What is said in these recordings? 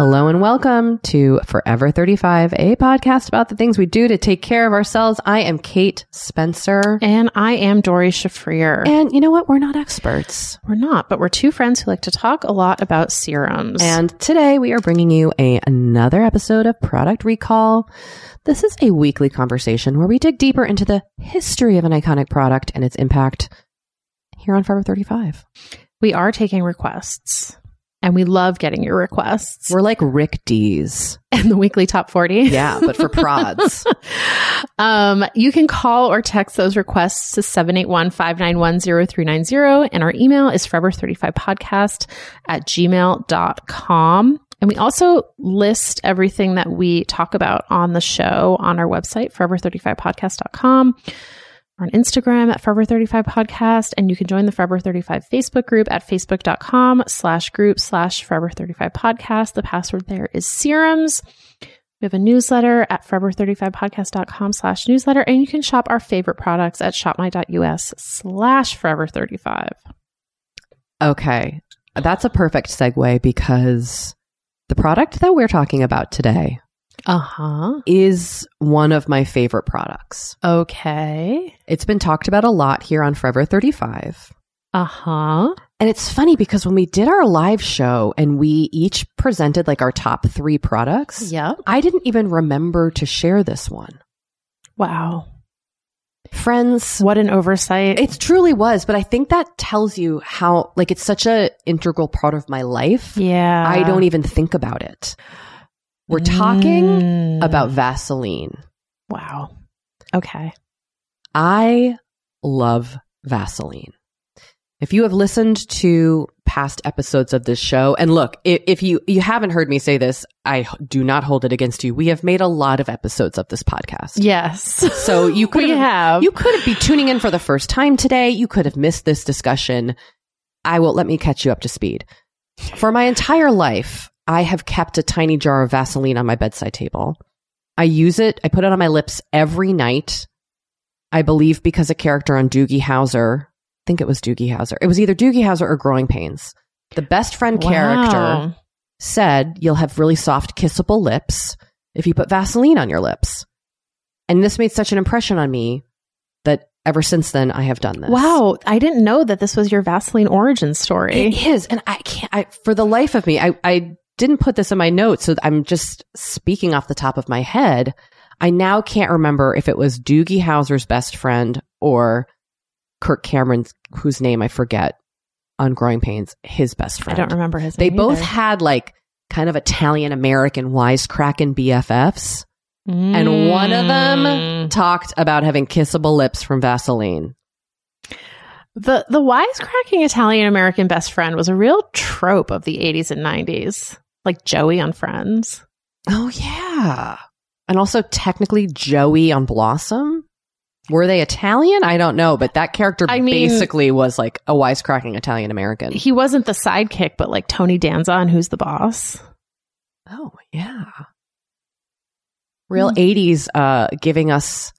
Hello and welcome to Forever 35, a podcast about the things we do to take care of ourselves. I am Kate Spencer. And I am Doree Shafrir. And you know what? We're not experts. we're not, but we're two friends who like to talk a lot about serums. And today we are bringing you a, another episode of Product Recall. This is a weekly conversation where we dig deeper into the history of an iconic product and its impact here on Forever 35. we are taking requests. And we love getting your requests. We're like Rick Dees. in the weekly top 40. Yeah, but for prods. Um, you can call or text those requests to 781-591-0390. And our email is forever35podcast at gmail.com. And we also list everything that we talk about on the show on our website, forever35podcast.com. Or on Instagram at Forever35Podcast, and you can join the Forever 35 Facebook group at facebook.com slash group slash Forever35Podcast. The password there is serums. We have a newsletter at forever35podcast.com slash newsletter, and you can shop our favorite products at shopmy.us slash forever35. Okay. That's a perfect segue because the product that we're talking about today Uh-huh. is one of my favorite products. Okay. It's been talked about a lot here on Forever 35. Uh-huh. And it's funny because when we did our live show and we each presented like our top three products, yeah I didn't even remember to share this one. Wow. Friends, What an oversight. it truly was, but I think that tells you how, like, it's such a integral part of my life. yeah. I don't even think about it. We're talking Mm. about Vaseline. Wow. Okay. I love Vaseline. If you have listened to past episodes of this show, and look, if, if you you haven't heard me say this, I do not hold it against you. We have made a lot of episodes of this podcast. Yes. So you could have. you could be tuning in for the first time today. You could have missed this discussion. I will let me catch you up to speed. For my entire life, I have kept a tiny jar of Vaseline on my bedside table. I use it, I put it on my lips every night. I believe because a character on Doogie Howser, I think it was Doogie Howser. It was either Doogie Howser or Growing Pains. The best friend character said you'll have really soft, kissable lips if you put Vaseline on your lips. And this made such an impression on me that ever since then I have done this. Wow. I didn't know that this was your Vaseline origin story. It is. And I can't, I, for the life of me, I, I didn't put this in my notes. So I'm just speaking off the top of my head. I now can't remember if it was Doogie Howser's best friend or Kirk Cameron's, whose name I forget on Growing Pains, his best friend. I don't remember his name. They both either. had like kind of Italian American wisecracking BFFs. And one of them Mm. talked about having kissable lips from Vaseline. The the wisecracking Italian American best friend was a real trope of the 80s and 90s. Like Joey on Friends. Oh, yeah. And also, technically, Joey on Blossom. Were they Italian? I don't know, but that character I mean- basically was like a wisecracking Italian American. He wasn't the sidekick, but like Tony Danza on Who's the Boss. Oh, yeah. Real 80s uh, giving us.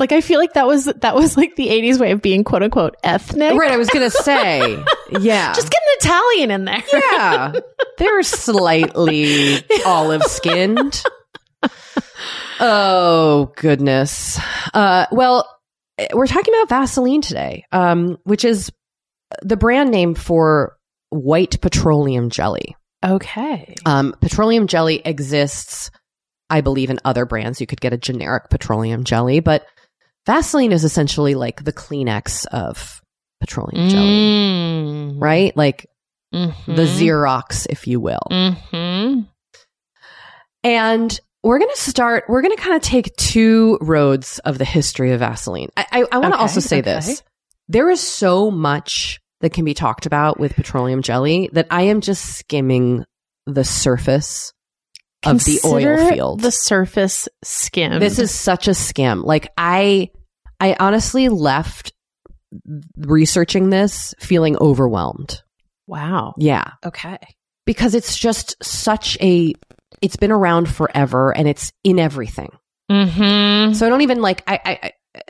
Like I feel like that was that was like the 80s way of being quote unquote ethnic. Right, I was going to say. Yeah. Just get an Italian in there. yeah. They're slightly olive skinned. Oh, goodness. Uh, well, eh, we're talking about Vaseline today, um, which is the brand name for white petroleum jelly. Okay. Um, petroleum jelly exists I believe in other brands you could get a generic petroleum jelly, but Vaseline is essentially like the Kleenex of petroleum jelly, Mm. right? Like Mhm. the Xerox, if you will. Mhm. And we're going to start, we're going to kind of take two roads of the history of Vaseline. I, I, I want to Okay, also say okay. this. There is so much that can be talked about with petroleum jelly that I am just skimming the surface of the oil field. The surface skim. This is such a skim. Like I, I honestly left researching this feeling overwhelmed. wow. Yeah. Okay. Because it's just such a, it's been around forever and it's in everything. Mm-hmm. So I don't even like, I, I, I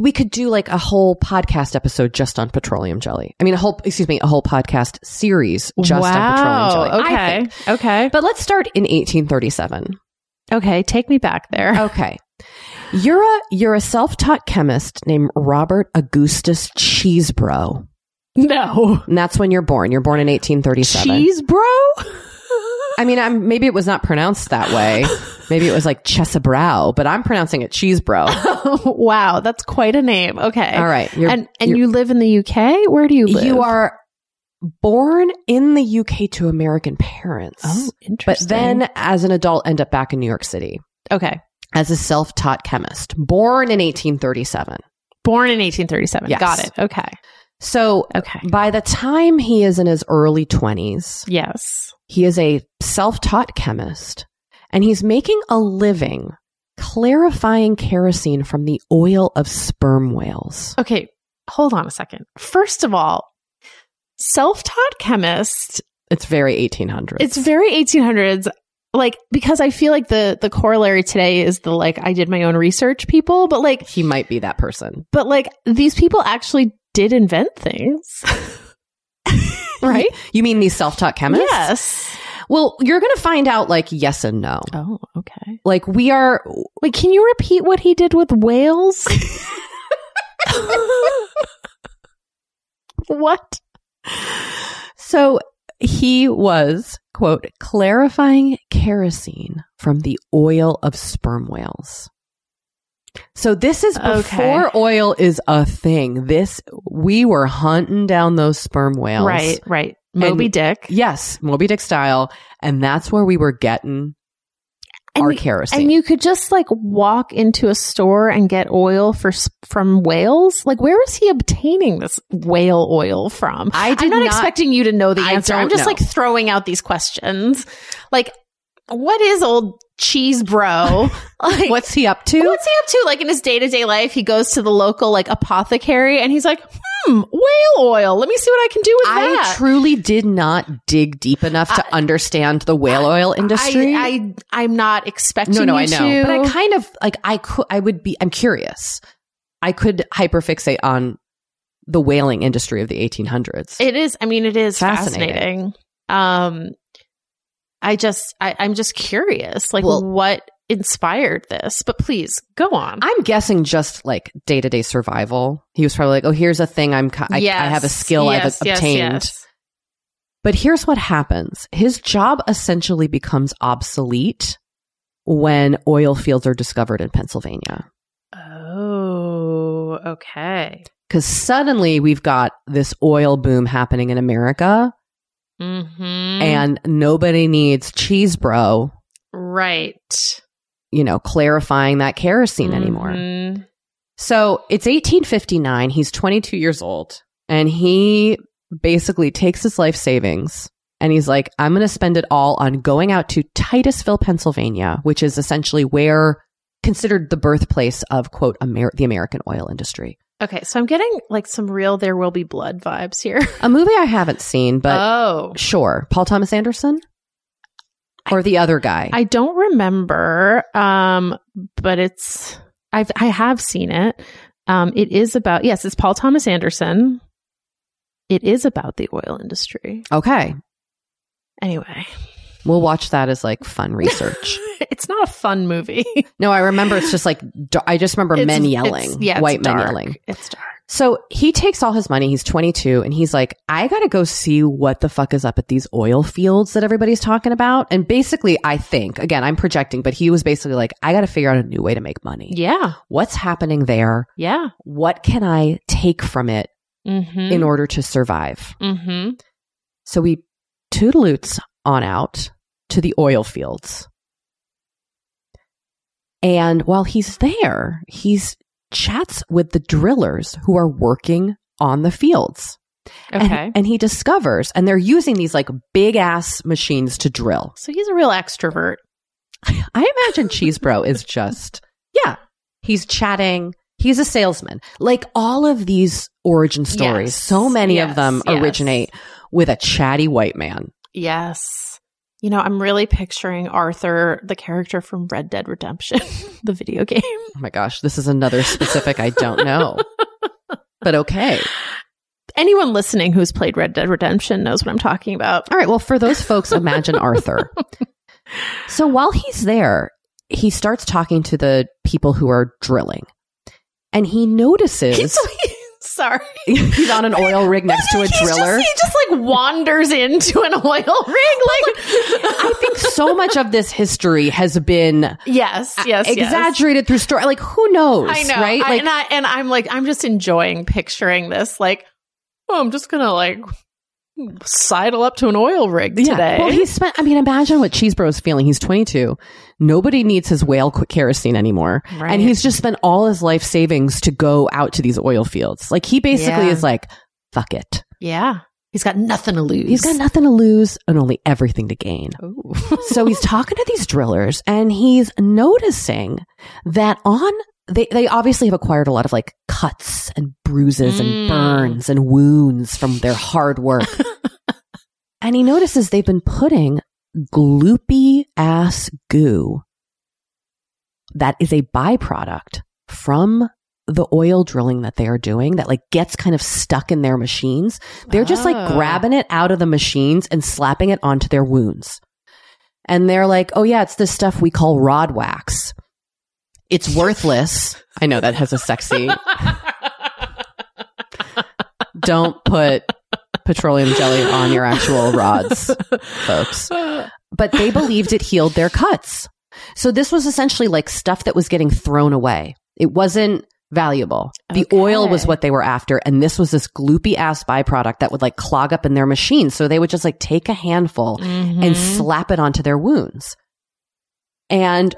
we could do like a whole podcast episode just on petroleum jelly. I mean, a whole, excuse me, a whole podcast series just on petroleum jelly. Okay. Okay. But let's start in 1837. Okay. Take me back there. Okay. You're a you're a self-taught chemist named Robert Augustus Cheesebro. No. And that's when you're born. You're born in 1837. Cheesebro? I mean, I'm, maybe it was not pronounced that way. maybe it was like Chesabrow, but I'm pronouncing it Cheesebro. Oh, wow. That's quite a name. Okay. All right. And and you live in the UK? Where do you live? you are born in the UK to American parents. Oh, interesting. but then as an adult end up back in New York City okay. as a self-taught chemist, born in 1837. Born in 1837. Yes. Got it. Okay. So Okay. by the time he is in his early 20s, Yes. He is a self taught chemist and he's making a living clarifying kerosene from the oil of sperm whales. Okay. Hold on a second. First of all, self-taught chemist It's very 1800s. It's very 1800s. Like because I feel like the the corollary today is the like I did my own research people, but like he might be that person. but like these people actually did invent things. right? You mean these self taught chemists? Yes. Well, you're going to find out like yes and no. Oh, okay. Like we are, Wait, can you repeat what he did with whales? what? so he was, quote, clarifying kerosene from the oil of sperm whales. So this is Okay. before oil is a thing. This, we were hunting down those sperm whales. Right, right. Moby And- Dick. Yes, Moby Dick style. And that's where we were getting And our kerosene. And you could just like walk into a store and get oil for from whales. Like, where is he obtaining this whale oil from? I did I'm not, not- expecting you to know the answer. I'm just know. like throwing out these questions. Like, what is old cheese bro? like, What's he up to? what's he up to? Like in his day to day life, he goes to the local like apothecary and he's like, hmm, whale oil. Let me see what I can do with I that. I truly did not dig deep enough to understand the whale oil industry. I, I I'm not expecting no, no, I know, to. but I kind of like I could. I would be. I'm curious. I could hyperfixate on the whaling industry of the 1800s. It is. I mean, it is Fascinating. fascinating. Um, I just, I, I'm just curious, like Well- what inspired this. But please go on. I'm guessing just like day to day survival. He was probably like, "Oh, here's a thing. I'm. I, I have a skill Yes, I've yes, obtained." yes. But here's what happens: his job essentially becomes obsolete when oil fields are discovered in Pennsylvania. Oh, okay. because suddenly we've got this oil boom happening in America, Mm-hmm. and nobody needs cheese bro, right you know, clarifying that kerosene anymore. Mhm. So it's 1859. He's 22 years old, and he basically takes his life savings. And he's like, I'm going to spend it all on going out to Titusville, Pennsylvania, which is essentially where considered the birthplace of quote Amer- the American oil industry. Okay, so I'm getting like some real "There Will Be Blood" vibes here. A movie I haven't seen, but oh, Sure. Paul Thomas Anderson? Or the other guy? I don't remember, um, but it's I've I have seen it. Um, it is about yes, it's Paul Thomas Anderson. It is about the oil industry. okay. Anyway, We'll watch that as like fun research. it's not a fun movie. no, I remember it's just like, I just remember It's- men yelling. yeah, white men yelling. It's dark. So he takes all his money. He's 22 and he's like, I got to go see what the fuck is up at these oil fields that everybody's talking about. And basically, I think, again, I'm projecting, but he was basically like, I got to figure out a new way to make money. Yeah. What's happening there? Yeah. What can I take from it Mm-hmm. in order to survive? mm-hmm. So we toodaloots on out to the oil fields. And while he's there, he's chats with the drillers who are working on the fields. And- Okay. And, he discovers, and they're using these like big ass machines to drill. so he's a real extrovert. I imagine Cheese Bro is just, yeah, he's chatting. He's a salesman. Like all of these origin stories, Yes. so many Yes. of them Yes. originate with a chatty white man. Yes. You know, I'm really picturing Arthur, the character from Red Dead Redemption, the video game. Oh my gosh, this is another specific I don't know. But okay. Anyone listening who's played Red Dead Redemption knows what I'm talking about. All right. Well, for those folks, imagine Arthur. So while he's there, he starts talking to the people who are drilling. And he notices Sorry. he's on an oil rig next to a He's just- driller. he just like wanders into an oil rig. Like, I think so much of this history has been yes, yes, yes. exaggerated through story. Like, who knows? I know, right? I- Like, and I and I'm like, I'm just enjoying picturing this. Like, oh, I'm just gonna like sidle up to an oil rig today. Well, he spent, I mean, imagine what Cheesebro's feeling. He's 22. Nobody needs his whale kerosene anymore. Right. And he's just spent all his life savings to go out to these oil fields. Like, he basically Yeah. is like, fuck it. yeah, he's got nothing to lose. He's got nothing to lose and only everything to gain. So he's talking to these drillers and he's noticing that on they, they obviously have acquired a lot of like cuts and bruises Mm. and burns and wounds from their hard work. and he notices they've been putting gloopy ass goo that is a byproduct from the oil drilling that they are doing that like gets kind of stuck in their machines. They're just like grabbing it out of the machines and slapping it onto their wounds. And they're like, oh yeah, it's this stuff we call rod wax. It's worthless. I know that has a sexy. Don't put petroleum jelly on your actual rods, folks. But they believed it healed their cuts. So this was essentially like stuff that was getting thrown away. It wasn't valuable. The oil was what they were after. And this was this gloopy ass byproduct that would like clog up in their machines. So they would just like take a handful Mm-hmm. and slap it onto their wounds. And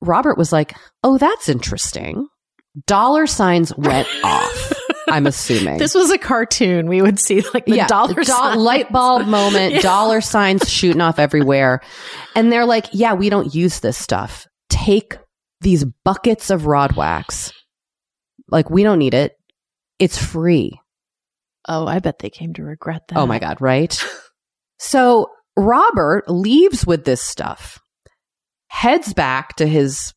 Robert was like, Oh, that's interesting. Dollar signs went off. I'm assuming. This was a cartoon. We would see like the dollar do- light bulb moment, Yeah. dollar signs shooting off everywhere. And they're like, yeah, we don't use this stuff. Take these buckets of rod wax. Like, we don't need it. It's free. Oh, I bet they came to regret that. Oh my God, right? so Robert leaves with this stuff, heads back to his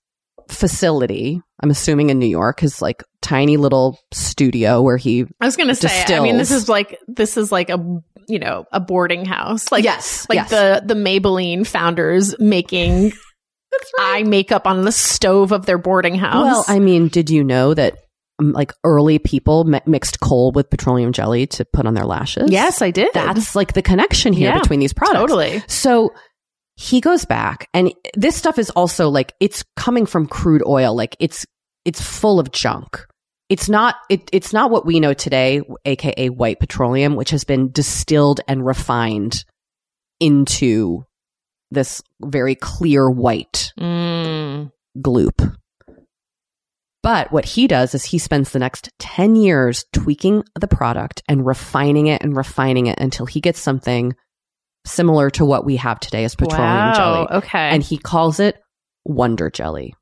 facility. I'm assuming in New York, his like tiny little studio where he I was gonna say. I mean, this is like this is like a you know a boarding house. Like yes, like yes. the the Maybelline founders making eye makeup on the stove of their boarding house. Well, I mean, did you know that um, like early people mi- mixed coal with petroleum jelly to put on their lashes? yes, I did. That's like the connection here Yeah, between these products. totally. So he goes back and this stuff is also like it's coming from crude oil. Like it's it's full of junk. It's not it, it's not what we know today, aka white petroleum, which has been distilled and refined into this very clear white Mm. gloop. But what he does is he spends the next 10 years tweaking the product and refining it and refining it until he gets something similar to what we have today as petroleum wow. jelly. Okay. And he calls it Wonder Jelly.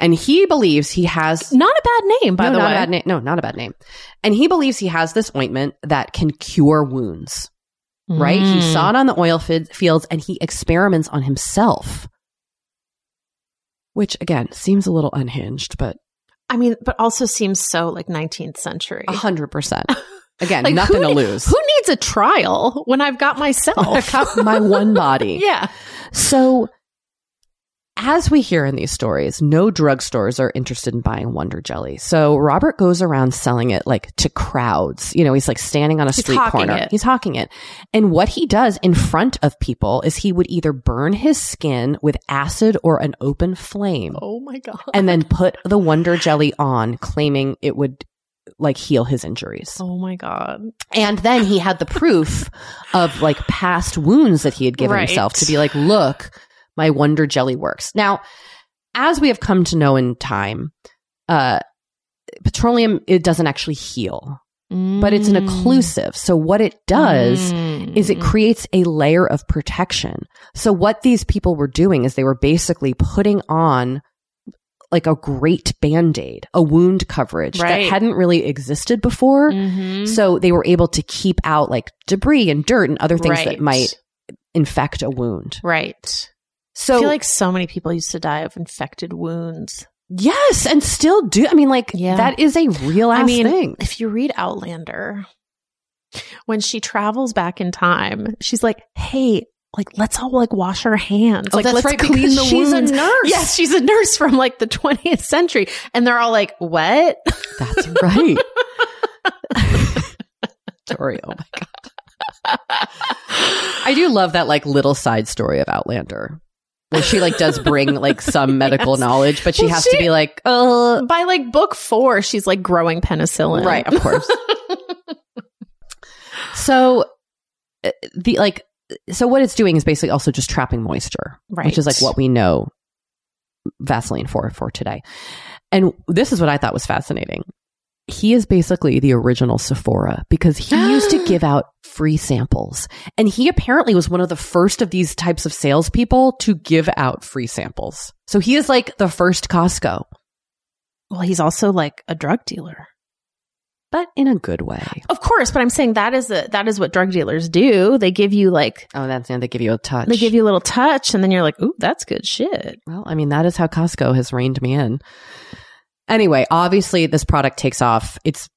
And he believes he has not a bad name, by no, the not way. a bad name. No, not a bad name. And he believes he has this ointment that can cure wounds right? He Mm. saw it on the oil fi- fields and he experiments on himself. Which again seems a little unhinged, but I mean, but also seems so like 19th century. a hundred percent. Again, Like, nothing to ne- lose. Who needs a trial when I've got myself? I got my one body. yeah. So as we hear in these stories, no drugstores are interested in buying Wonder Jelly. So Robert goes around selling it like to crowds. You know, he's like standing on a He's street corner. it. He's hawking it. And what he does in front of people is he would either burn his skin with acid or an open flame Oh my god. and then put the Wonder Jelly on, claiming it would like heal his injuries. Oh my god. And then he had the proof of like past wounds that he had given Right. himself to be like, look, my Wonder Jelly works. Now, as we have come to know in time, uh, petroleum, it doesn't actually heal, but it's an Mm. occlusive. So what it does is it creates a layer of protection. So what these people were doing is they were basically putting on like a great band-aid, a wound coverage Right. that hadn't really existed before. Mhm. So they were able to keep out like debris and dirt and other things Right. that might infect a wound. Right. So I feel like so many people used to die of infected wounds. yes, and still do. I mean, like Yeah. that is a real ass I mean, thing. if you read Outlander, when she travels back in time, she's like, "Hey, like let's all like wash our hands. Oh, like let's right, clean the she's a wounds." nurse. Yes, she's a nurse from like the 20th century, and they're all like, "What?" That's right. Tori, oh my god. I do love that like little side story of Outlander. Where she like does bring like some medical Yes. knowledge, but she Well, has she- to be like, uh By like book four, she's like growing penicillin. right, of course. so uh, the like so what it's doing is basically also just trapping moisture, Right. which is like what we know Vaseline for for today. And this is what I thought was fascinating. He is basically the original Sephora because he used to give out free samples. And he apparently was one of the first of these types of salespeople to give out free samples. So he is like the first Costco, Well, he's also like a drug dealer. But in a good way. Of course, but I'm saying that is the that is what drug dealers do. They give you like Oh, that's and they give you a touch. they give you a little touch, and then you're like, "Ooh, that's good shit." Well, I mean, that is how Costco has reined me in. Anyway, obviously, this product takes off. It's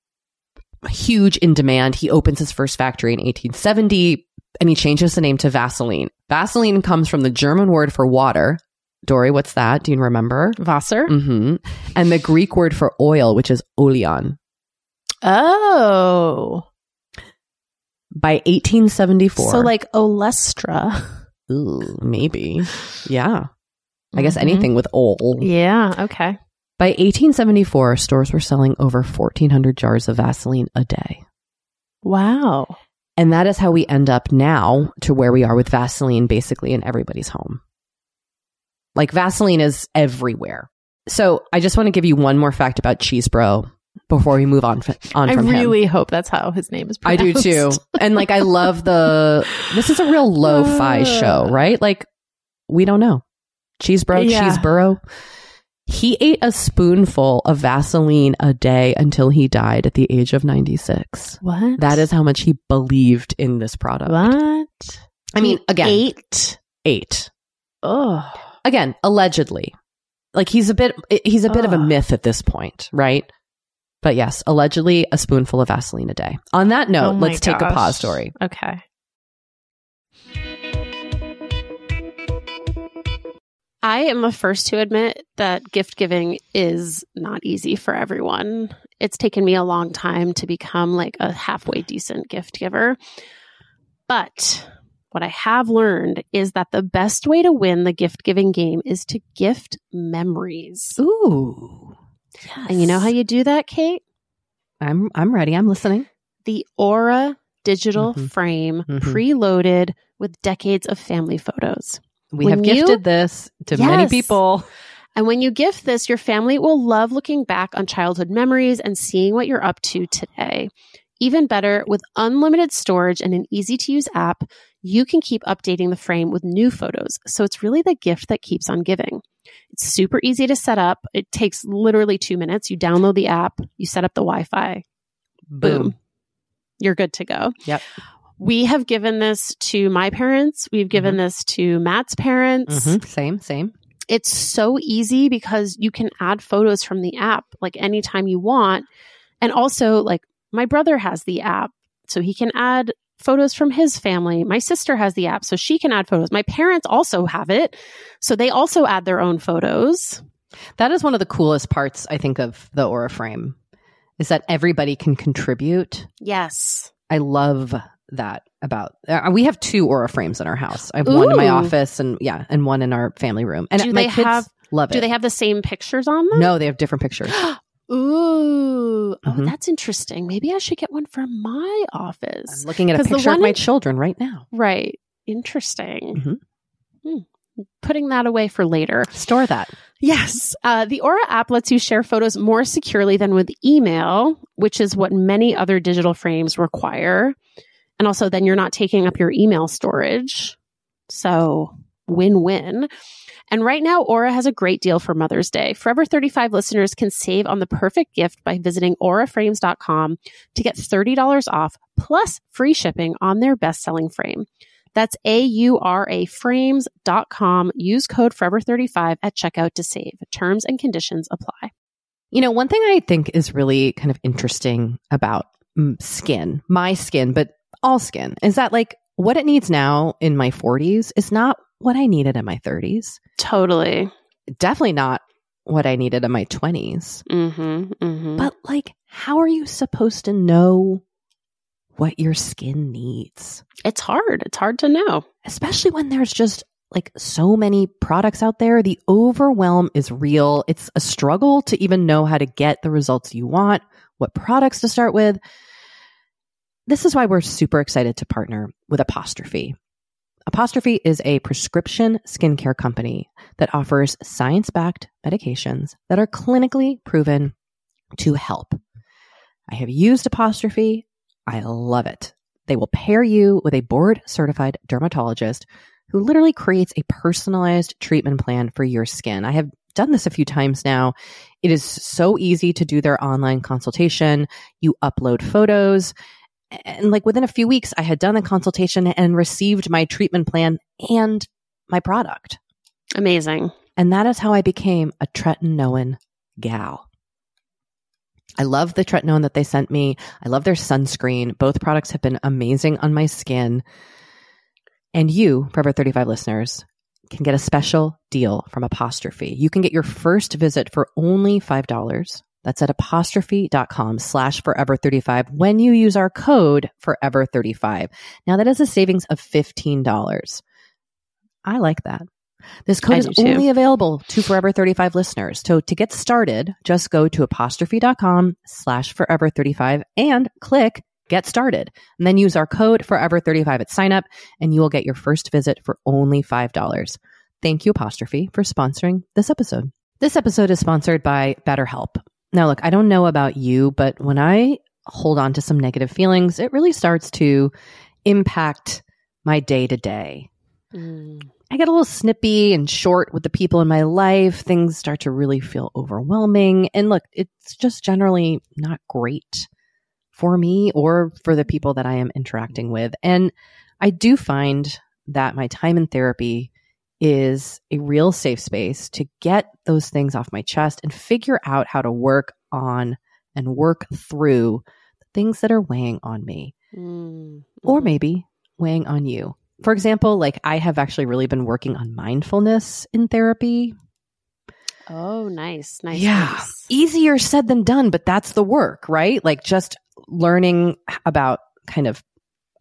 huge in demand. He opens his first factory in 1870 and he changes the name to Vaseline. Vaseline comes from the German word for water. Doree, what's that? Do you remember? Wasser. hmm And the Greek word for oil, which is oleon. Oh, By 1874. so like Olestra. ooh, maybe. Yeah. I guess Mhm. anything with ol. Yeah. Okay. By 1874, stores were selling over 1,400 jars of Vaseline a day. Wow. And that is how we end up now to where we are with Vaseline basically in everybody's home. Like Vaseline is everywhere. So I just want to give you one more fact about Cheese Bro before we move on, on I from him. really hope that's how his name is. Pronounced. I do too. And like, I love the, this is a real lo-fi Uh. show, right? Like, we don't know. Cheese Bro, Yeah. Cheese Burrow. He ate a spoonful of Vaseline a day until he died at the age of 96. What? That is how much he believed in this product. what. I mean, again, eight. eight. Oh, Again, allegedly. Like he's a bit he's a bit of a myth at this point, right? But yes, allegedly a spoonful of Vaseline a day. On that note, Oh let's take a pause story. Okay. I am the first to admit that gift giving is not easy for everyone. It's taken me a long time to become like a halfway decent gift giver. But what I have learned is that the best way to win the gift giving game is to gift memories. Ooh. And you know how you do that, Kate? I'm I'm ready. I'm listening. the Aura digital Mhm. frame Mhm. preloaded with decades of family photos. We When have you- gifted this to many people. And when you gift this, your family will love looking back on childhood memories and seeing what you're up to today. Even better, with unlimited storage and an easy to use app, you can keep updating the frame with new photos. So it's really the gift that keeps on giving. It's super easy to set up. It takes literally two minutes. You download the app, you set up the Wi Fi, boom. You're good to go. Yep. We have given this to my parents. We've given this to Matt's parents. Mhm. Same, same. It's so easy because you can add photos from the app like anytime you want. And also, like, my brother has the app, so he can add photos from his family. My sister has the app, so she can add photos. My parents also have it, so they also add their own photos. That is one of the coolest parts, I think, of the Aura frame is that everybody can contribute. Yes. I love that about uh, we have two aura frames in our house i have one in my office and yeah and one in our family room and Do my they kids have- love it Do they have the same pictures on them? no they have different pictures Ooh. Oh, Mhm. that's interesting. Maybe I should get one for my office. i'm looking at a picture of my in- children right now Right. Interesting. Mhm. Hmm. Putting that away for later. store that Yes. Uh, the Aura app lets you share photos more securely than with email, which is what many other digital frames require. And also, then you're not taking up your email storage. So, win win. And right now, Aura has a great deal for Mother's Day. Forever 35 listeners can save on the perfect gift by visiting auraframes.com to get $30 off plus free shipping on their best selling frame. That's A-U-R-A frames.com. Use code forever35 at checkout to save. Terms and conditions apply. you know one thing i think is really kind of interesting about skin my skin but all skin is that like what it needs now in my 40s is not what i needed in my 30s Totally. definitely not what i needed in my 20s Mm-hmm. Mm-hmm. But like, how are you supposed to know what your skin needs? it's hard. It's hard to know. Especially when there's just like so many products out there. The overwhelm is real. It's a struggle to even know how to get the results you want, what products to start with. This is why we're super excited to partner with Apostrophe. Apostrophe is a prescription skincare company that offers science backed medications that are clinically proven to help. I have used Apostrophe. I love it. They will pair you with a board certified dermatologist who literally creates a personalized treatment plan for your skin. I have done this a few times now. It is so easy to do their online consultation. You upload photos. And like within a few weeks, I had done the consultation and received my treatment plan and my product. Amazing. And that is how I became a tretinoin gal. I love the tretinoin that they sent me. I love their sunscreen. Both products have been amazing on my skin. And you, Forever 35 listeners, can get a special deal from Apostrophe. You can get your first visit for only $5. That's at apostrophe.com slash forever 35 when you use our code forever 35. Now that is a savings of $15. I like that. This code I is only available to Forever 35 listeners. So to get started, just go to apostrophe.com slash forever 35 and click get started. And then use our code forever 35 at sign up and you will get your first visit for only $5. Thank you, Apostrophe, for sponsoring this episode. This episode is sponsored by BetterHelp. Now, look, I don't know about you, but when I hold on to some negative feelings, it really starts to impact my day to day. I get a little snippy and short with the people in my life. Things start to really feel overwhelming. And look, it's just generally not great for me or for the people that I am interacting with. And I do find that my time in therapy is a real safe space to get those things off my chest and figure out how to work on and work through the things that are weighing on me Mm. or maybe weighing on you. For example, like I have actually really been working on mindfulness in therapy. Oh, nice. Nice. yeah. nice. Easier said than done, but that's the work, right? Like just learning about kind of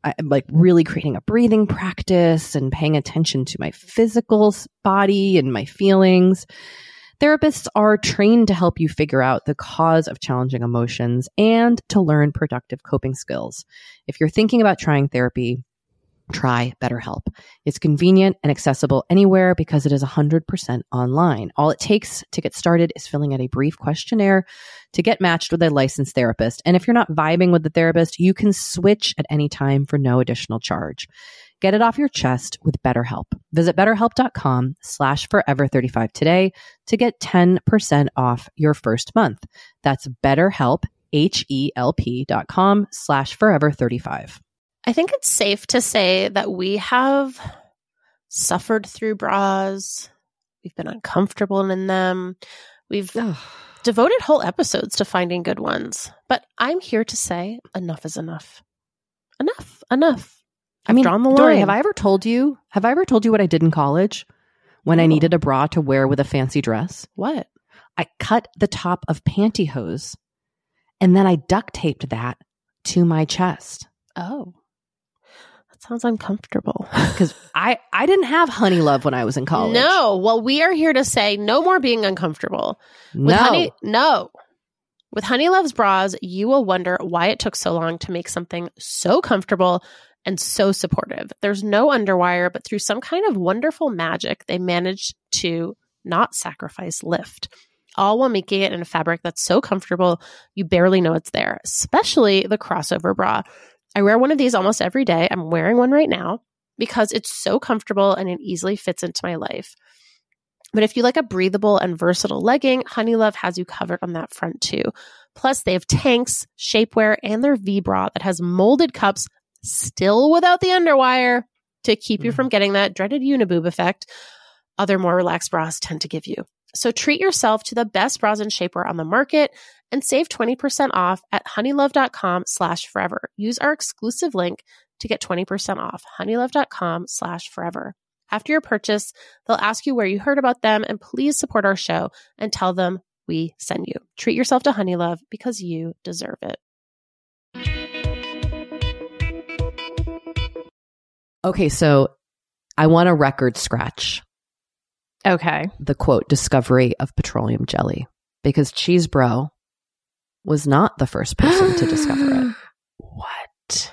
I- like really creating a breathing practice and paying attention to my physical body and my feelings. Therapists are trained to help you figure out the cause of challenging emotions and to learn productive coping skills. If you're thinking about trying therapy, try BetterHelp. It's convenient and accessible anywhere because it is 100% online. All it takes to get started is filling out a brief questionnaire to get matched with a licensed therapist. And if you're not vibing with the therapist, you can switch at any time for no additional charge. Get it off your chest with BetterHelp. Visit betterhelp.com slash forever35 today to get 10% off your first month. That's betterhelp, H-E-L-P dot com slash forever35. I think it's safe to say that we have suffered through bras. We've been uncomfortable in them. We've devoted whole episodes to finding good ones. But I'm here to say enough is enough. enough, enough. I mean, drawn the Doree, have I ever told you? Have I ever told you what I did in college when I needed a bra to wear with a fancy dress? What? I cut the top of pantyhose and then I duct taped that to my chest Oh, that sounds uncomfortable. because I I didn't have Honeylove when I was in college. No. Well, we are here to say no more being uncomfortable. With no. Honey, no. With Honeylove's bras, you will wonder why it took so long to make something so comfortable and so supportive. There's no underwire, but through some kind of wonderful magic, they managed to not sacrifice lift. All while making it in a fabric that's so comfortable, you barely know it's there, especially the crossover bra. I wear one of these almost every day. I'm wearing one right now because it's so comfortable and it easily fits into my life. But if you like a breathable and versatile legging, Honeylove has you covered on that front too. Plus, they have tanks, shapewear, and their V bra that has molded cups, still without the underwire, to keep you Mhm. from getting that dreaded uniboob effect other more relaxed bras tend to give you. So treat yourself to the best bras and shapewear on the market and save 20% off at honeylove.com slash forever. Use our exclusive link to get 20% off honeylove.com slash forever. After your purchase, they'll ask you where you heard about them and please support our show and tell them we send you. Treat yourself to Honeylove because you deserve it. Okay, so I want a record scratch Okay. the quote discovery of petroleum jelly because Cheese Bro was not the first person to discover it. What?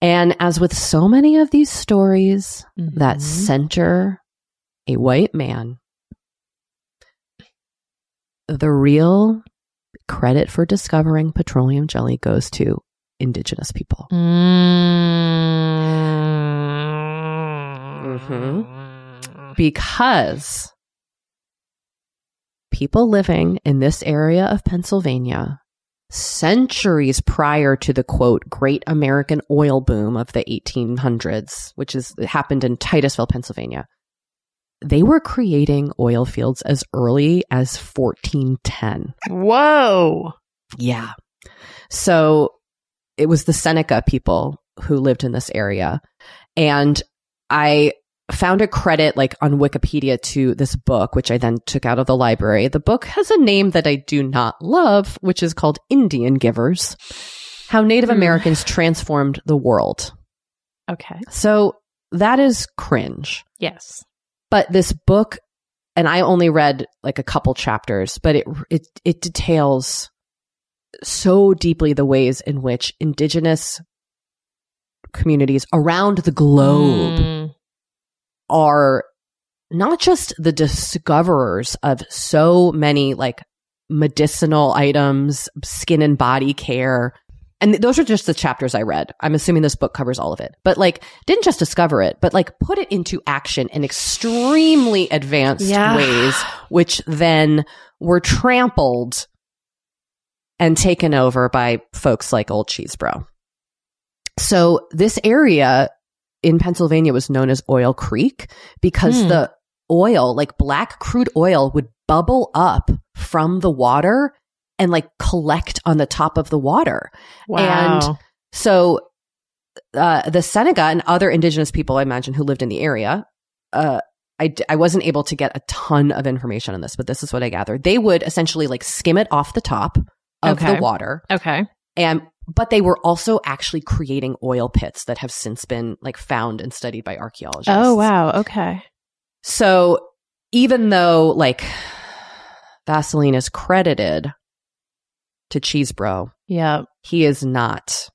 And as with so many of these stories that Mhm. center a white man, the real credit for discovering petroleum jelly goes to indigenous people. Mm-hmm. Because people living in this area of Pennsylvania centuries prior to the quote great American oil boom of the 1800s, which is happened in Titusville, Pennsylvania. They were creating oil fields as early as 1410. Whoa. Yeah. So it was the Seneca people who lived in this area. And I found a credit like on Wikipedia to this book, which I then took out of the library. The book has a name that I do not love, which is called Indian Givers How Native Hmm. Americans Transformed the World. Okay. So that is cringe. Yes. But this book, and I only read like a couple chapters, but it it it details so deeply the ways in which indigenous communities around the globe Mm. Are not just the discoverers of so many like medicinal items, skin and body care. And th- those are just the chapters I read. I'm assuming this book covers all of it. But like didn't just discover it, but like put it into action in extremely advanced Yeah. ways which then were trampled and taken over by folks like Old Cheese Bro. So this area in Pennsylvania was known as Oil Creek because Hmm. the oil, like black crude oil, would bubble up from the water and like collect on the top of the water. Wow. And So uh, the Seneca and other indigenous people, I imagine, who lived in the area, uh, I, I wasn't able to get a ton of information on this, but this is what I gathered. They would essentially like skim it off the top of Okay. the water okay. and but they were also actually creating oil pits that have since been like found and studied by archaeologists. Oh, wow. Okay. So even though like Vaseline is credited to Cheese Bro, Yeah. he is not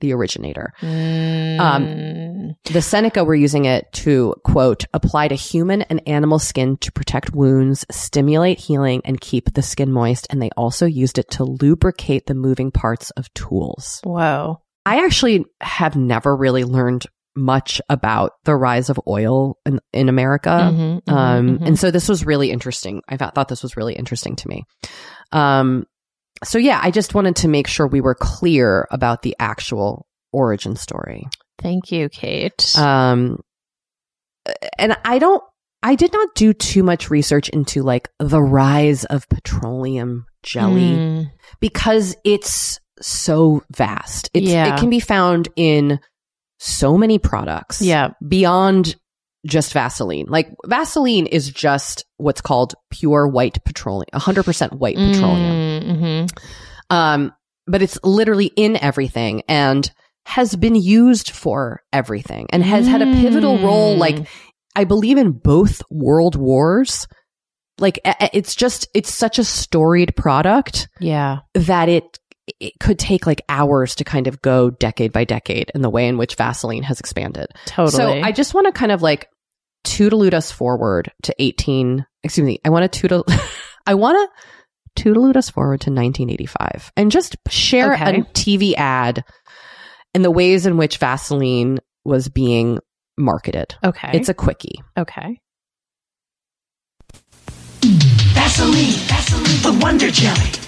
the originator. Um, The Seneca were using it to, quote, apply to human and animal skin to protect wounds, stimulate healing, and keep the skin moist. And they also used it to lubricate the moving parts of tools. whoa. I actually have never really learned much about the rise of oil in, in America. Mhm, mhm, Um, mhm. And so this was really interesting. I thought, thought this was really interesting to me. Um, so yeah, I just wanted to make sure we were clear about the actual origin story. Thank you, Kate. Um, and I don't, I did not do too much research into like the rise of petroleum jelly Mm, because it's so vast. It's, Yeah. It can be found in so many products. Yeah. Beyond just Vaseline. Like Vaseline is just what's called pure white petroleum, 100% white petroleum. Mm-hmm. Um, but it's literally in everything and has been used for everything and has had a pivotal role, Mm. like, I believe in both world wars. Like, it's just, it's such a storied product Yeah. that it, it could take like hours to kind of go decade by decade in the way in which Vaseline has expanded. Totally. So I just want to kind of like toodalute us forward to 18, excuse me, I want to toodle, I want to toodalute us forward to 1985 and just share Okay. a TV ad and the ways in which Vaseline was being marketed. okay. It's a quickie. okay. Vaseline, Vaseline, the Wonder Jelly.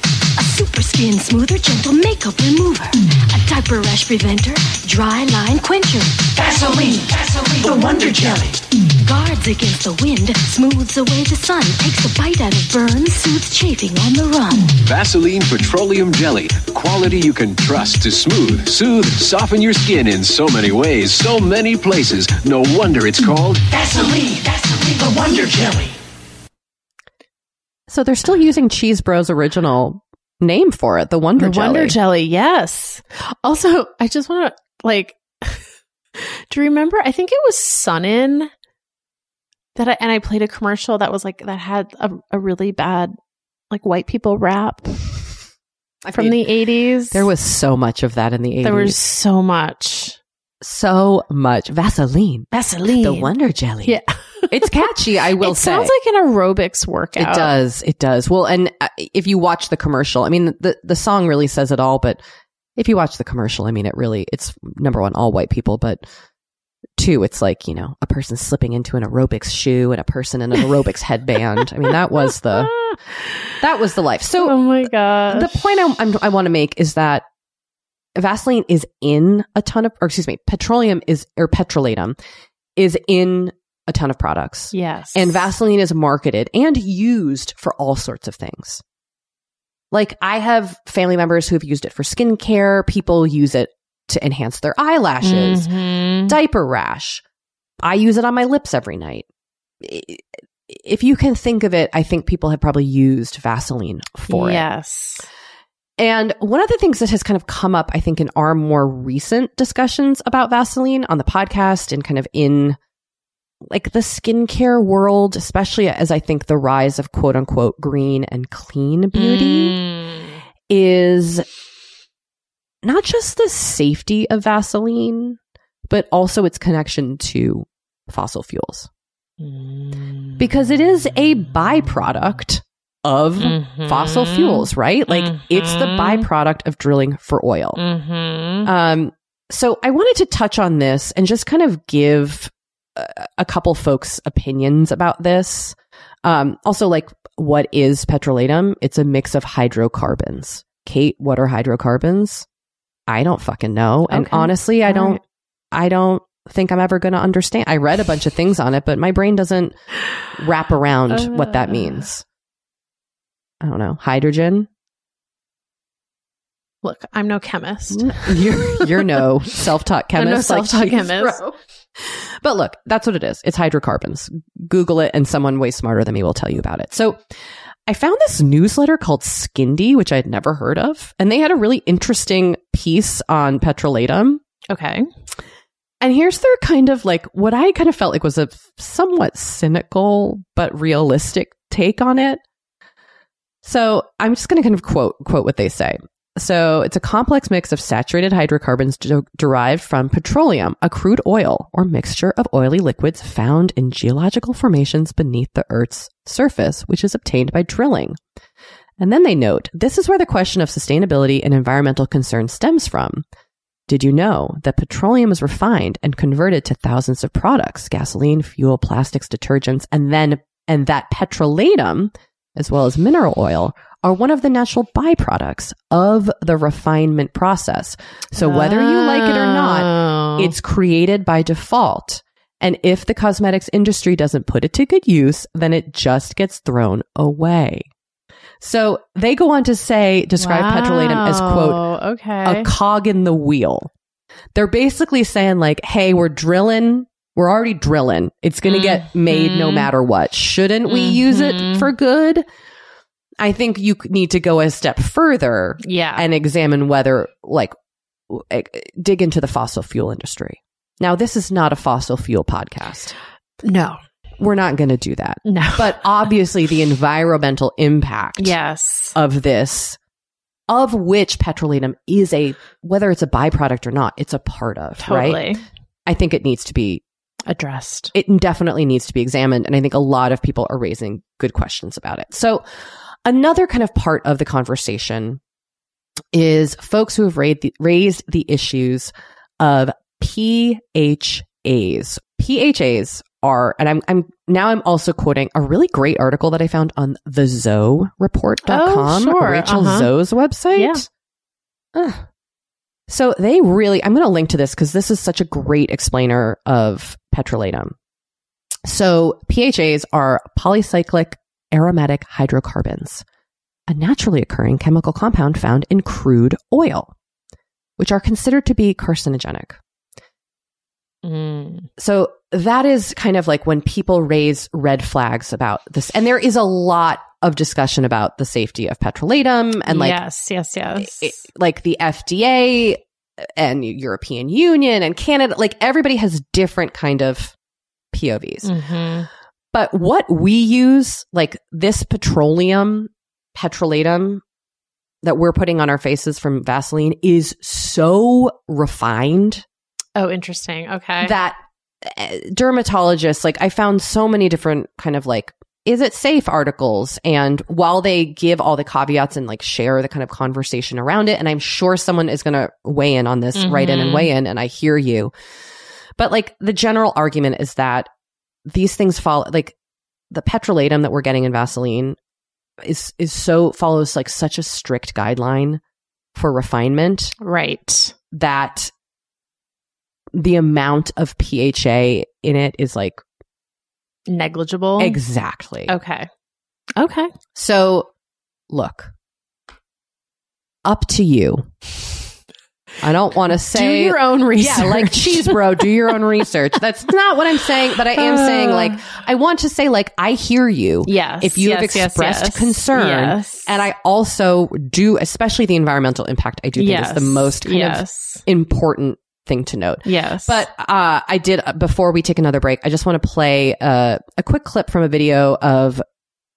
A super skin smoother, gentle makeup remover. A diaper rash preventer, dry line quencher. Vaseline, Vaseline, the Wonder Jelly. Guards against the wind, smooths away the sun. Takes the bite out of burns, soothes chafing on the run. Vaseline Petroleum Jelly. Quality you can trust to smooth, soothe, soften your skin in so many ways, so many places. No wonder it's called Vaseline, Vaseline, the Wonder Jelly. So they're still using Cheese Bros original name for it, the Wonder the Jelly. Wonder Jelly, yes. Also, I just want to like do you remember? I think it was Sunin that I and I played a commercial that was like that had a, a really bad like white people rap I from mean, the eighties. There was so much of that in the 80s. there was so much so much. Vaseline. Vaseline. The Wonder Jelly. Yeah. It's catchy, I will say. it say. sounds like an aerobics workout. It does. It does. Well, and uh, if you watch the commercial, I mean, the the song really says it all. But if you watch the commercial, I mean, it really it's number one, all white people, but two, it's like you know, a person slipping into an aerobics shoe and a person in an aerobics headband. I mean, that was the that was the life. So oh my god. the point I, I'm, I want to make is that Vaseline is in a ton of, or excuse me, petroleum is or petrolatum is in a ton of products. yes. And Vaseline is marketed and used for all sorts of things. Like I have family members who have used it for skincare. People use it to enhance their eyelashes, Mhm. diaper rash. I use it on my lips every night. If you can think of it, I think people have probably used Vaseline for it. yes. And one of the things that has kind of come up, I think, in our more recent discussions about Vaseline on the podcast and kind of in like the skincare world, especially as I think the rise of quote unquote green and clean beauty Mm. is not just the safety of Vaseline, but also its connection to fossil fuels. Because it is a byproduct of Mhm. fossil fuels, right? Like it's the Mhm. byproduct of drilling for oil. Mhm. Um, so I wanted to touch on this and just kind of give a, couple folks' opinions about this. Um, also, like, what is petrolatum? It's a mix of hydrocarbons. Kate, what are hydrocarbons? I don't fucking know. And Okay. honestly, I All don't, right. I don't think I'm ever going to understand. I read a bunch of things on it, but my brain doesn't wrap around what that Uh. means. I don't know. Hydrogen? Look, I'm no chemist. you're you're no self-taught I'm no chemist. self-taught Cheese chemist. Bro. But look, that's what it is. It's hydrocarbons. Google it, and someone way smarter than me will tell you about it. So, I found this newsletter called Skindy, which I had never heard of, and they had a really interesting piece on petrolatum. Okay. And here's their kind of like what I kind of felt like was a somewhat cynical but realistic take on it. So I'm just going to kind of quote quote what they say. So it's a complex mix of saturated hydrocarbons de- derived from petroleum, a crude oil or mixture of oily liquids found in geological formations beneath the Earth's surface, which is obtained by drilling. And then they note this is where the question of sustainability and environmental concern stems from. Did you know that petroleum is refined and converted to thousands of products, gasoline, fuel, plastics, detergents, and then, and that petrolatum, as well as mineral oil, are one of the natural byproducts of the refinement process. So whether you like it or not, Oh. it's created by default. And if the cosmetics industry doesn't put it to good use, then it just gets thrown away. So they go on to say, describe petrolatum as quote, okay. a cog in the wheel. They're basically saying like, hey, we're drilling. We're already drilling. It's going to get made no Mhm. matter what. Shouldn't we use it Mhm. for good? I think you need to go a step further yeah. and examine whether like dig into the fossil fuel industry. Now, this is not a fossil fuel podcast. no. We're not going to do that. No. But obviously the environmental impact yes. of this, of which petroleum is a, whether it's a byproduct or not, it's a part of, Totally. right? I think it needs to be, Addressed. it definitely needs to be examined. And I think a lot of people are raising good questions about it. So another kind of part of the conversation is folks who have raised the, raised the issues of PHAs. PHAs are, and I'm, I'm now I'm also quoting a really great article that I found on the zoereport.com, Oh, sure. Rachel Uh-huh. Zoe's website. Ugh. So they really, I'm going to link to this because this is such a great explainer of petrolatum. So PHAs are polycyclic aromatic hydrocarbons, a naturally occurring chemical compound found in crude oil, which are considered to be carcinogenic. Mm. So that is kind of like when people raise red flags about this. And there is a lot of discussion about the safety of petrolatum and like yes, yes, yes. it- like the FDA and European Union and Canada, like everybody has different kind of POVs. Mhm. But what we use, like this petroleum, petrolatum that we're putting on our faces from Vaseline is so refined Oh, interesting. Okay. that uh, dermatologists, like I found so many different kind of like, is it safe articles? And while they give all the caveats and like share the kind of conversation around it, and I'm sure someone is going to weigh in on this, write in and Mhm. weigh in, and I hear you. But like the general argument is that these things follow, like the petrolatum that we're getting in Vaseline is, is so, follows like such a strict guideline for refinement right. that the amount of PHA in it is like Negligible. exactly. Okay. Okay. So, look, up to you. I don't want to say Do your own research. Yeah, like cheese bro, do your own research. That's not what I'm saying, but I am saying like I want to say like I hear you. Yes. If you have yes, yes, expressed yes. concern, Yes. and I also do, especially the environmental impact, I do think is the most kind of important thing to note. Yes. But uh, I did before we take another break. I just want to play uh, a quick clip from a video of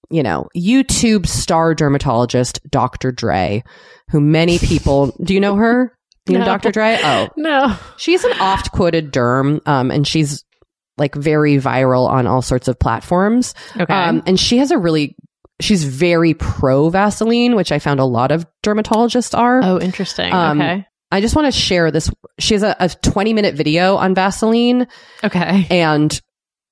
you know YouTube star dermatologist Dr. Dray, who many people do you know her? You know No. Dr. Dray? Oh, no. she's an oft quoted derm, um, and she's like very viral on all sorts of platforms. Okay. Um, and she has a really she's very pro Vaseline, which I found a lot of dermatologists are. oh, interesting. um, okay. I just want to share this. She has a, a 20 minute video on Vaseline Okay. and,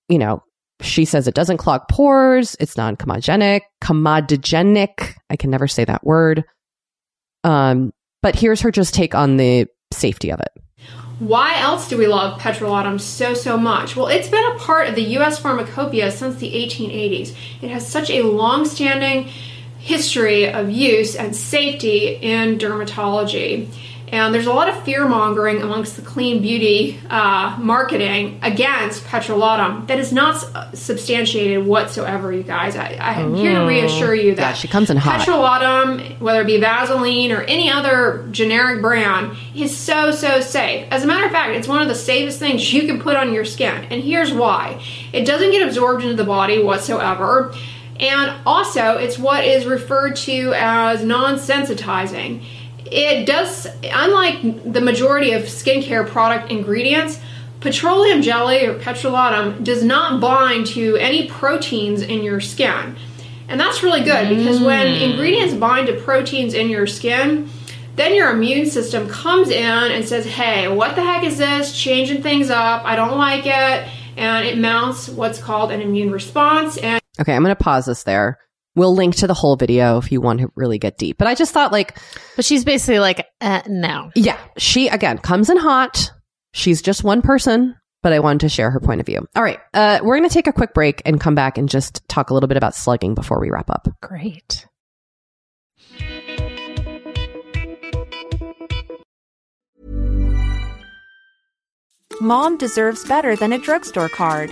you know, she says it doesn't clog pores. It's non-comedogenic, comedogenic. I can never say that word. Um, but here's her just take on the safety of it. Why else do we love petrolatum so, so much? Well, it's been a part of the U.S. pharmacopoeia since the 1880s. It has such a long standing history of use and safety in dermatology. And there's a lot of fear mongering amongst the clean beauty uh, marketing against petrolatum that is not s- substantiated whatsoever, you guys. I, I am here to reassure you that Yeah, she comes in hot. petrolatum, whether it be Vaseline or any other generic brand, is so, so safe. As a matter of fact, it's one of the safest things you can put on your skin. And here's why it doesn't get absorbed into the body whatsoever. And also, it's what is referred to as non sensitizing. It does, unlike the majority of skincare product ingredients, petroleum jelly or petrolatum does not bind to any proteins in your skin. And that's really good because when mm. ingredients bind to proteins in your skin, then your immune system comes in and says, hey, what the heck is this? Changing things up. I don't like it. And it mounts what's called an immune response. And Okay, I'm going to pause this there. We'll link to the whole video if you want to really get deep. But I just thought, like, but she's basically like, uh, no. Yeah. She, again, comes in hot. She's just one person, but I wanted to share her point of view. All right. Uh, we're going to take a quick break and come back and just talk a little bit about slugging before we wrap up. Great. Mom deserves better than a drugstore card.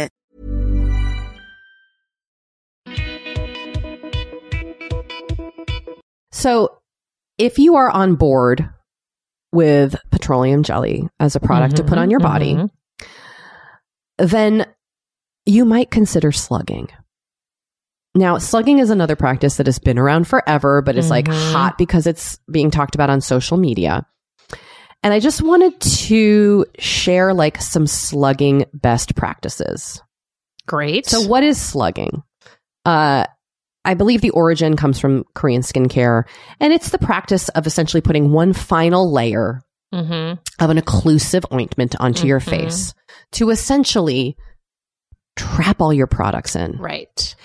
So, if you are on board with petroleum jelly as a product to put on your body, mhm. then you might consider slugging. Now, slugging is another practice that has been around forever, but is like Mhm. hot because it's being talked about on social media. And I just wanted to share like some slugging best practices. Great. So, what is slugging? Uh, I believe the origin comes from Korean skincare, and it's the practice of essentially putting one final layer Mhm. of an occlusive ointment onto your Mhm. face to essentially trap all your products in. Right.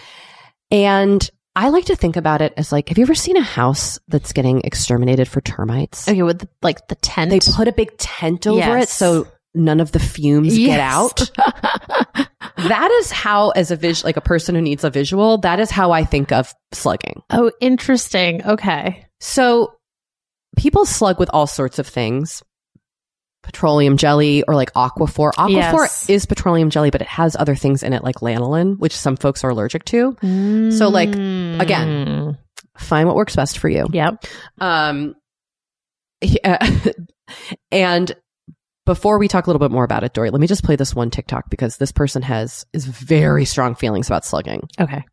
And I like to think about it as like, have you ever seen a house that's getting exterminated for termites? Okay, with the, like the tent. They put a big tent over it so none of the fumes get out. that is how, as a vis, like a person who needs a visual, that is how I think of slugging. oh, interesting. Okay. So people slug with all sorts of things. Petroleum jelly or like Aquaphor. Aquaphor Yes. is petroleum jelly, but it has other things in it like lanolin, which some folks are allergic to. So, like, again, Mm. Find what works best for you. Yep. Um, yeah. and before we talk a little bit more about it, Doree, let me just play this one TikTok because this person has is very strong feelings about slugging. Okay.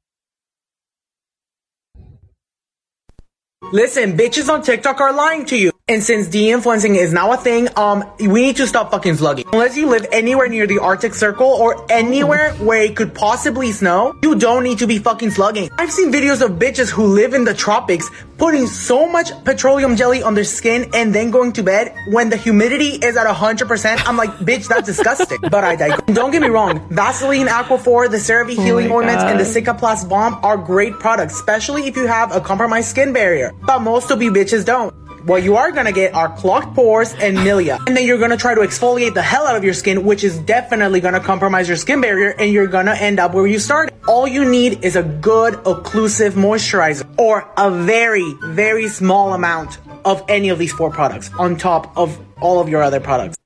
Listen, bitches on TikTok are lying to you. And since de-influencing is now a thing, um, we need to stop fucking slugging. Unless you live anywhere near the Arctic Circle or anywhere where it could possibly snow, you don't need to be fucking slugging. I've seen videos of bitches who live in the tropics putting so much petroleum jelly on their skin and then going to bed when the humidity is at 100%. I'm like, bitch, that's disgusting. But I digress. Don't get me wrong. Vaseline, Aquaphor, the CeraVe healing my ointments, and the. Cicaplast Balm are great products, especially if you have a compromised skin barrier. But most of you bitches don't. What you are gonna get are clogged pores and milia. And then you're gonna try to exfoliate the hell out of your skin, which is definitely gonna compromise your skin barrier, and you're gonna end up where you started. All you need is a good occlusive moisturizer, or a very, very small amount of any of these four products on top of all of your other products.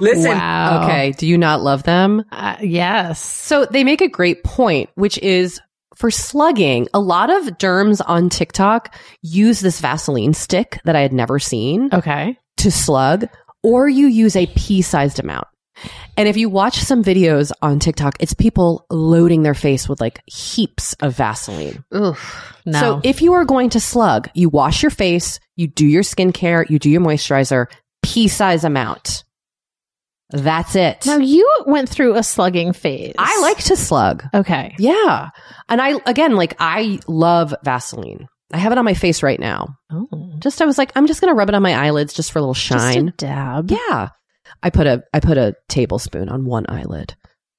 Listen, Wow. Okay. Do you not love them? Uh, yes. So they make a great point, which is for slugging, a lot of derms on TikTok use this Vaseline stick that I had never seen Okay. to slug, or you use a pea sized amount. And if you watch some videos on TikTok, it's people loading their face with like heaps of Vaseline. Oof. No. So if you are going to slug, you wash your face, you do your skincare, you do your moisturizer, pea size amount. That's it. now you went through a slugging phase. I like to slug. Okay. Yeah. And I, again, like I love Vaseline. I have it on my face right now. Oh. Just, I was like, I'm just going to rub it on my eyelids just for a little shine. Just a dab. yeah. I put a, I put a tablespoon on one eyelid.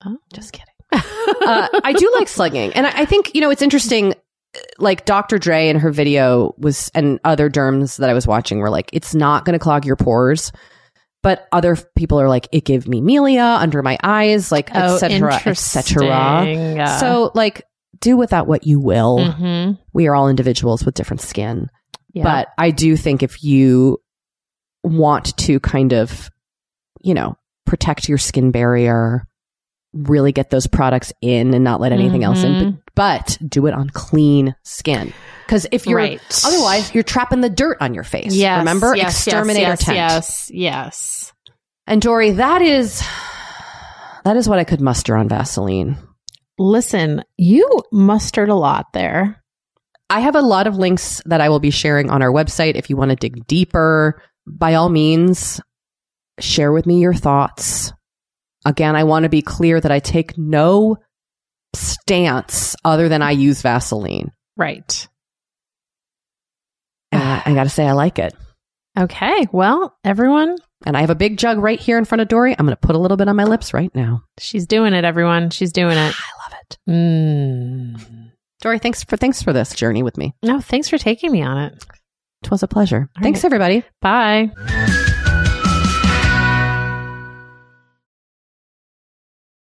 Oh. Just kidding. uh, I do like slugging. And I, I think, you know, it's interesting. Like Dr. Dray in her video was, and other derms that I was watching were like, it's not going to clog your pores. But other people are like, it gave me milia under my eyes, like, Oh, etc., cetera, et cetera. Uh, So, like, do with that what you will. mhm. We are all individuals with different skin. Yeah. But I do think if you want to kind of, you know, protect your skin barrier, really get those products in and not let anything else in, Mhm. but, but do it on clean skin. Because if you're Right. otherwise, you're trapping the dirt on your face. yes, Remember, yes, exterminator yes, tent. Yes, yes. And Doree, that is that is what I could muster on Vaseline. Listen, you mustered a lot there. I have a lot of links that I will be sharing on our website. If you want to dig deeper, by all means, share with me your thoughts. Again, I want to be clear that I take no stance other than I use Vaseline. Right. I, I got to say, I like it. Okay. Well, everyone, And I have a big jug right here in front of Doree. I'm going to put a little bit on my lips right now. she's doing it, everyone. She's doing it. I love it. Mm. Doree, thanks for thanks for this journey with me. No, thanks for taking me on it. It was a pleasure. All thanks, right. everybody. Bye.